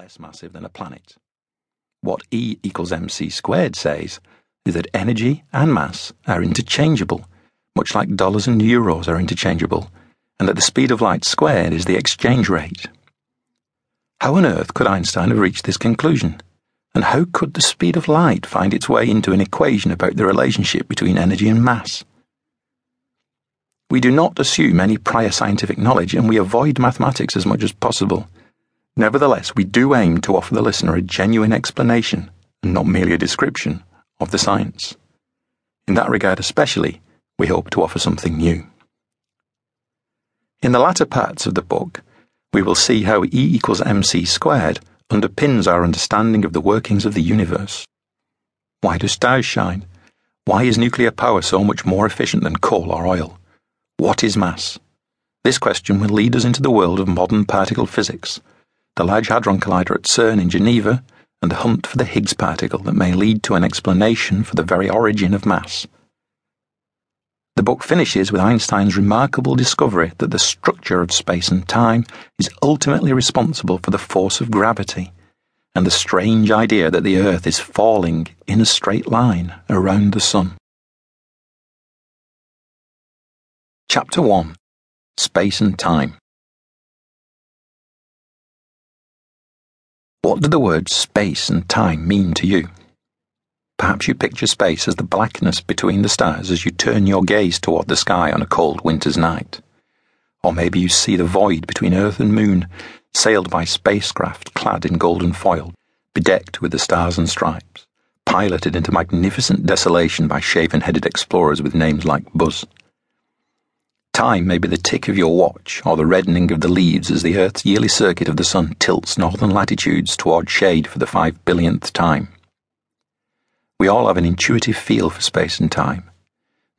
less massive than a planet. What E equals mc squared says is that energy and mass are interchangeable, much like dollars and euros are interchangeable, and that the speed of light squared is the exchange rate. How on earth could Einstein have reached this conclusion? And how could the speed of light find its way into an equation about the relationship between energy and mass? We do not assume any prior scientific knowledge and we avoid mathematics as much as possible. Nevertheless, we do aim to offer the listener a genuine explanation, and not merely a description, of the science. In that regard, especially, we hope to offer something new. In the latter parts of the book, we will see how E equals mc squared underpins our understanding of the workings of the universe. Why do stars shine? Why is nuclear power so much more efficient than coal or oil? What is mass? This question will lead us into the world of modern particle physics the Large Hadron Collider at CERN in Geneva, and the hunt for the Higgs particle that may lead to an explanation for the very origin of mass. The book finishes with Einstein's remarkable discovery that the structure of space and time is ultimately responsible for the force of gravity, and the strange idea that the Earth is falling in a straight line around the Sun. Chapter 1 Space and Time What do the words space and time mean to you? Perhaps you picture space as the blackness between the stars as you turn your gaze toward the sky on a cold winter's night. Or maybe you see the void between Earth and Moon, sailed by spacecraft clad in golden foil, bedecked with the stars and stripes, piloted into magnificent desolation by shaven headed explorers with names like Buzz. Time may be the tick of your watch or the reddening of the leaves as the Earth's yearly circuit of the Sun tilts northern latitudes toward shade for the five billionth time. We all have an intuitive feel for space and time.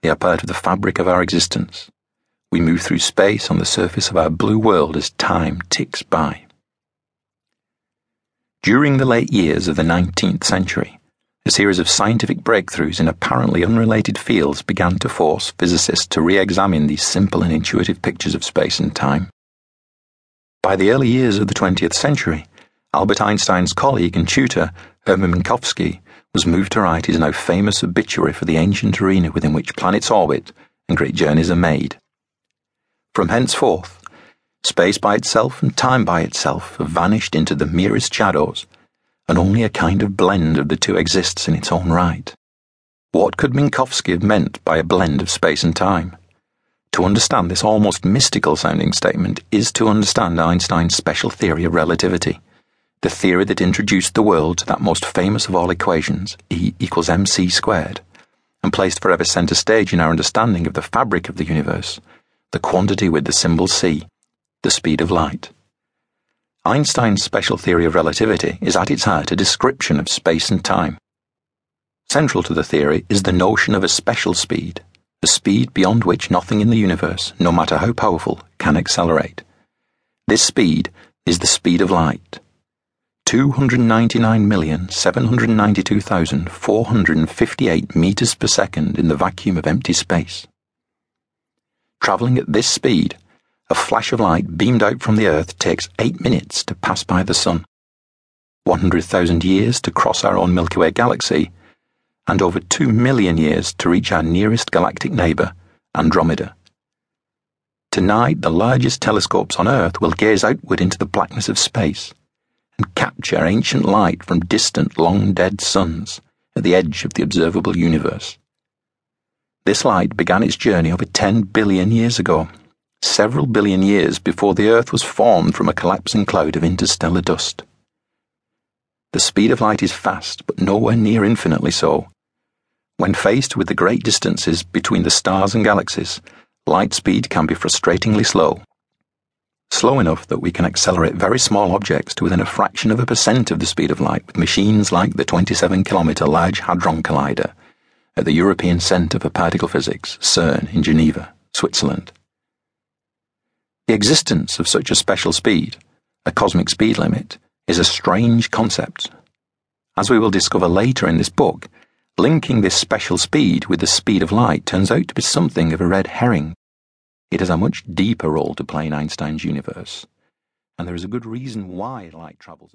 They are part of the fabric of our existence. We move through space on the surface of our blue world as time ticks by. During the late years of the 19th century, a series of scientific breakthroughs in apparently unrelated fields began to force physicists to re examine these simple and intuitive pictures of space and time. By the early years of the 20th century, Albert Einstein's colleague and tutor, Hermann Minkowski, was moved to write his now famous obituary for the ancient arena within which planets orbit and great journeys are made. From henceforth, space by itself and time by itself have vanished into the merest shadows and only a kind of blend of the two exists in its own right. What could Minkowski have meant by a blend of space and time? To understand this almost mystical sounding statement is to understand Einstein's special theory of relativity, the theory that introduced the world to that most famous of all equations, E equals mc squared, and placed forever center stage in our understanding of the fabric of the universe, the quantity with the symbol c, the speed of light. Einstein's special theory of relativity is at its heart a description of space and time. Central to the theory is the notion of a special speed, a speed beyond which nothing in the universe, no matter how powerful, can accelerate. This speed is the speed of light. 299,792,458 meters per second in the vacuum of empty space. Travelling at this speed, a flash of light beamed out from the Earth takes eight minutes to pass by the Sun, 100,000 years to cross our own Milky Way galaxy, and over 2 million years to reach our nearest galactic neighbour, Andromeda. Tonight, the largest telescopes on Earth will gaze outward into the blackness of space and capture ancient light from distant, long dead suns at the edge of the observable universe. This light began its journey over 10 billion years ago several billion years before the Earth was formed from a collapsing cloud of interstellar dust. The speed of light is fast, but nowhere near infinitely so. When faced with the great distances between the stars and galaxies, light speed can be frustratingly slow. Slow enough that we can accelerate very small objects to within a fraction of a percent of the speed of light with machines like the 27 kilometre Large Hadron Collider at the European Centre for Particle Physics, CERN, in Geneva, Switzerland. The existence of such a special speed, a cosmic speed limit, is a strange concept. As we will discover later in this book, linking this special speed with the speed of light turns out to be something of a red herring. It has a much deeper role to play in Einstein's universe, and there is a good reason why light travels.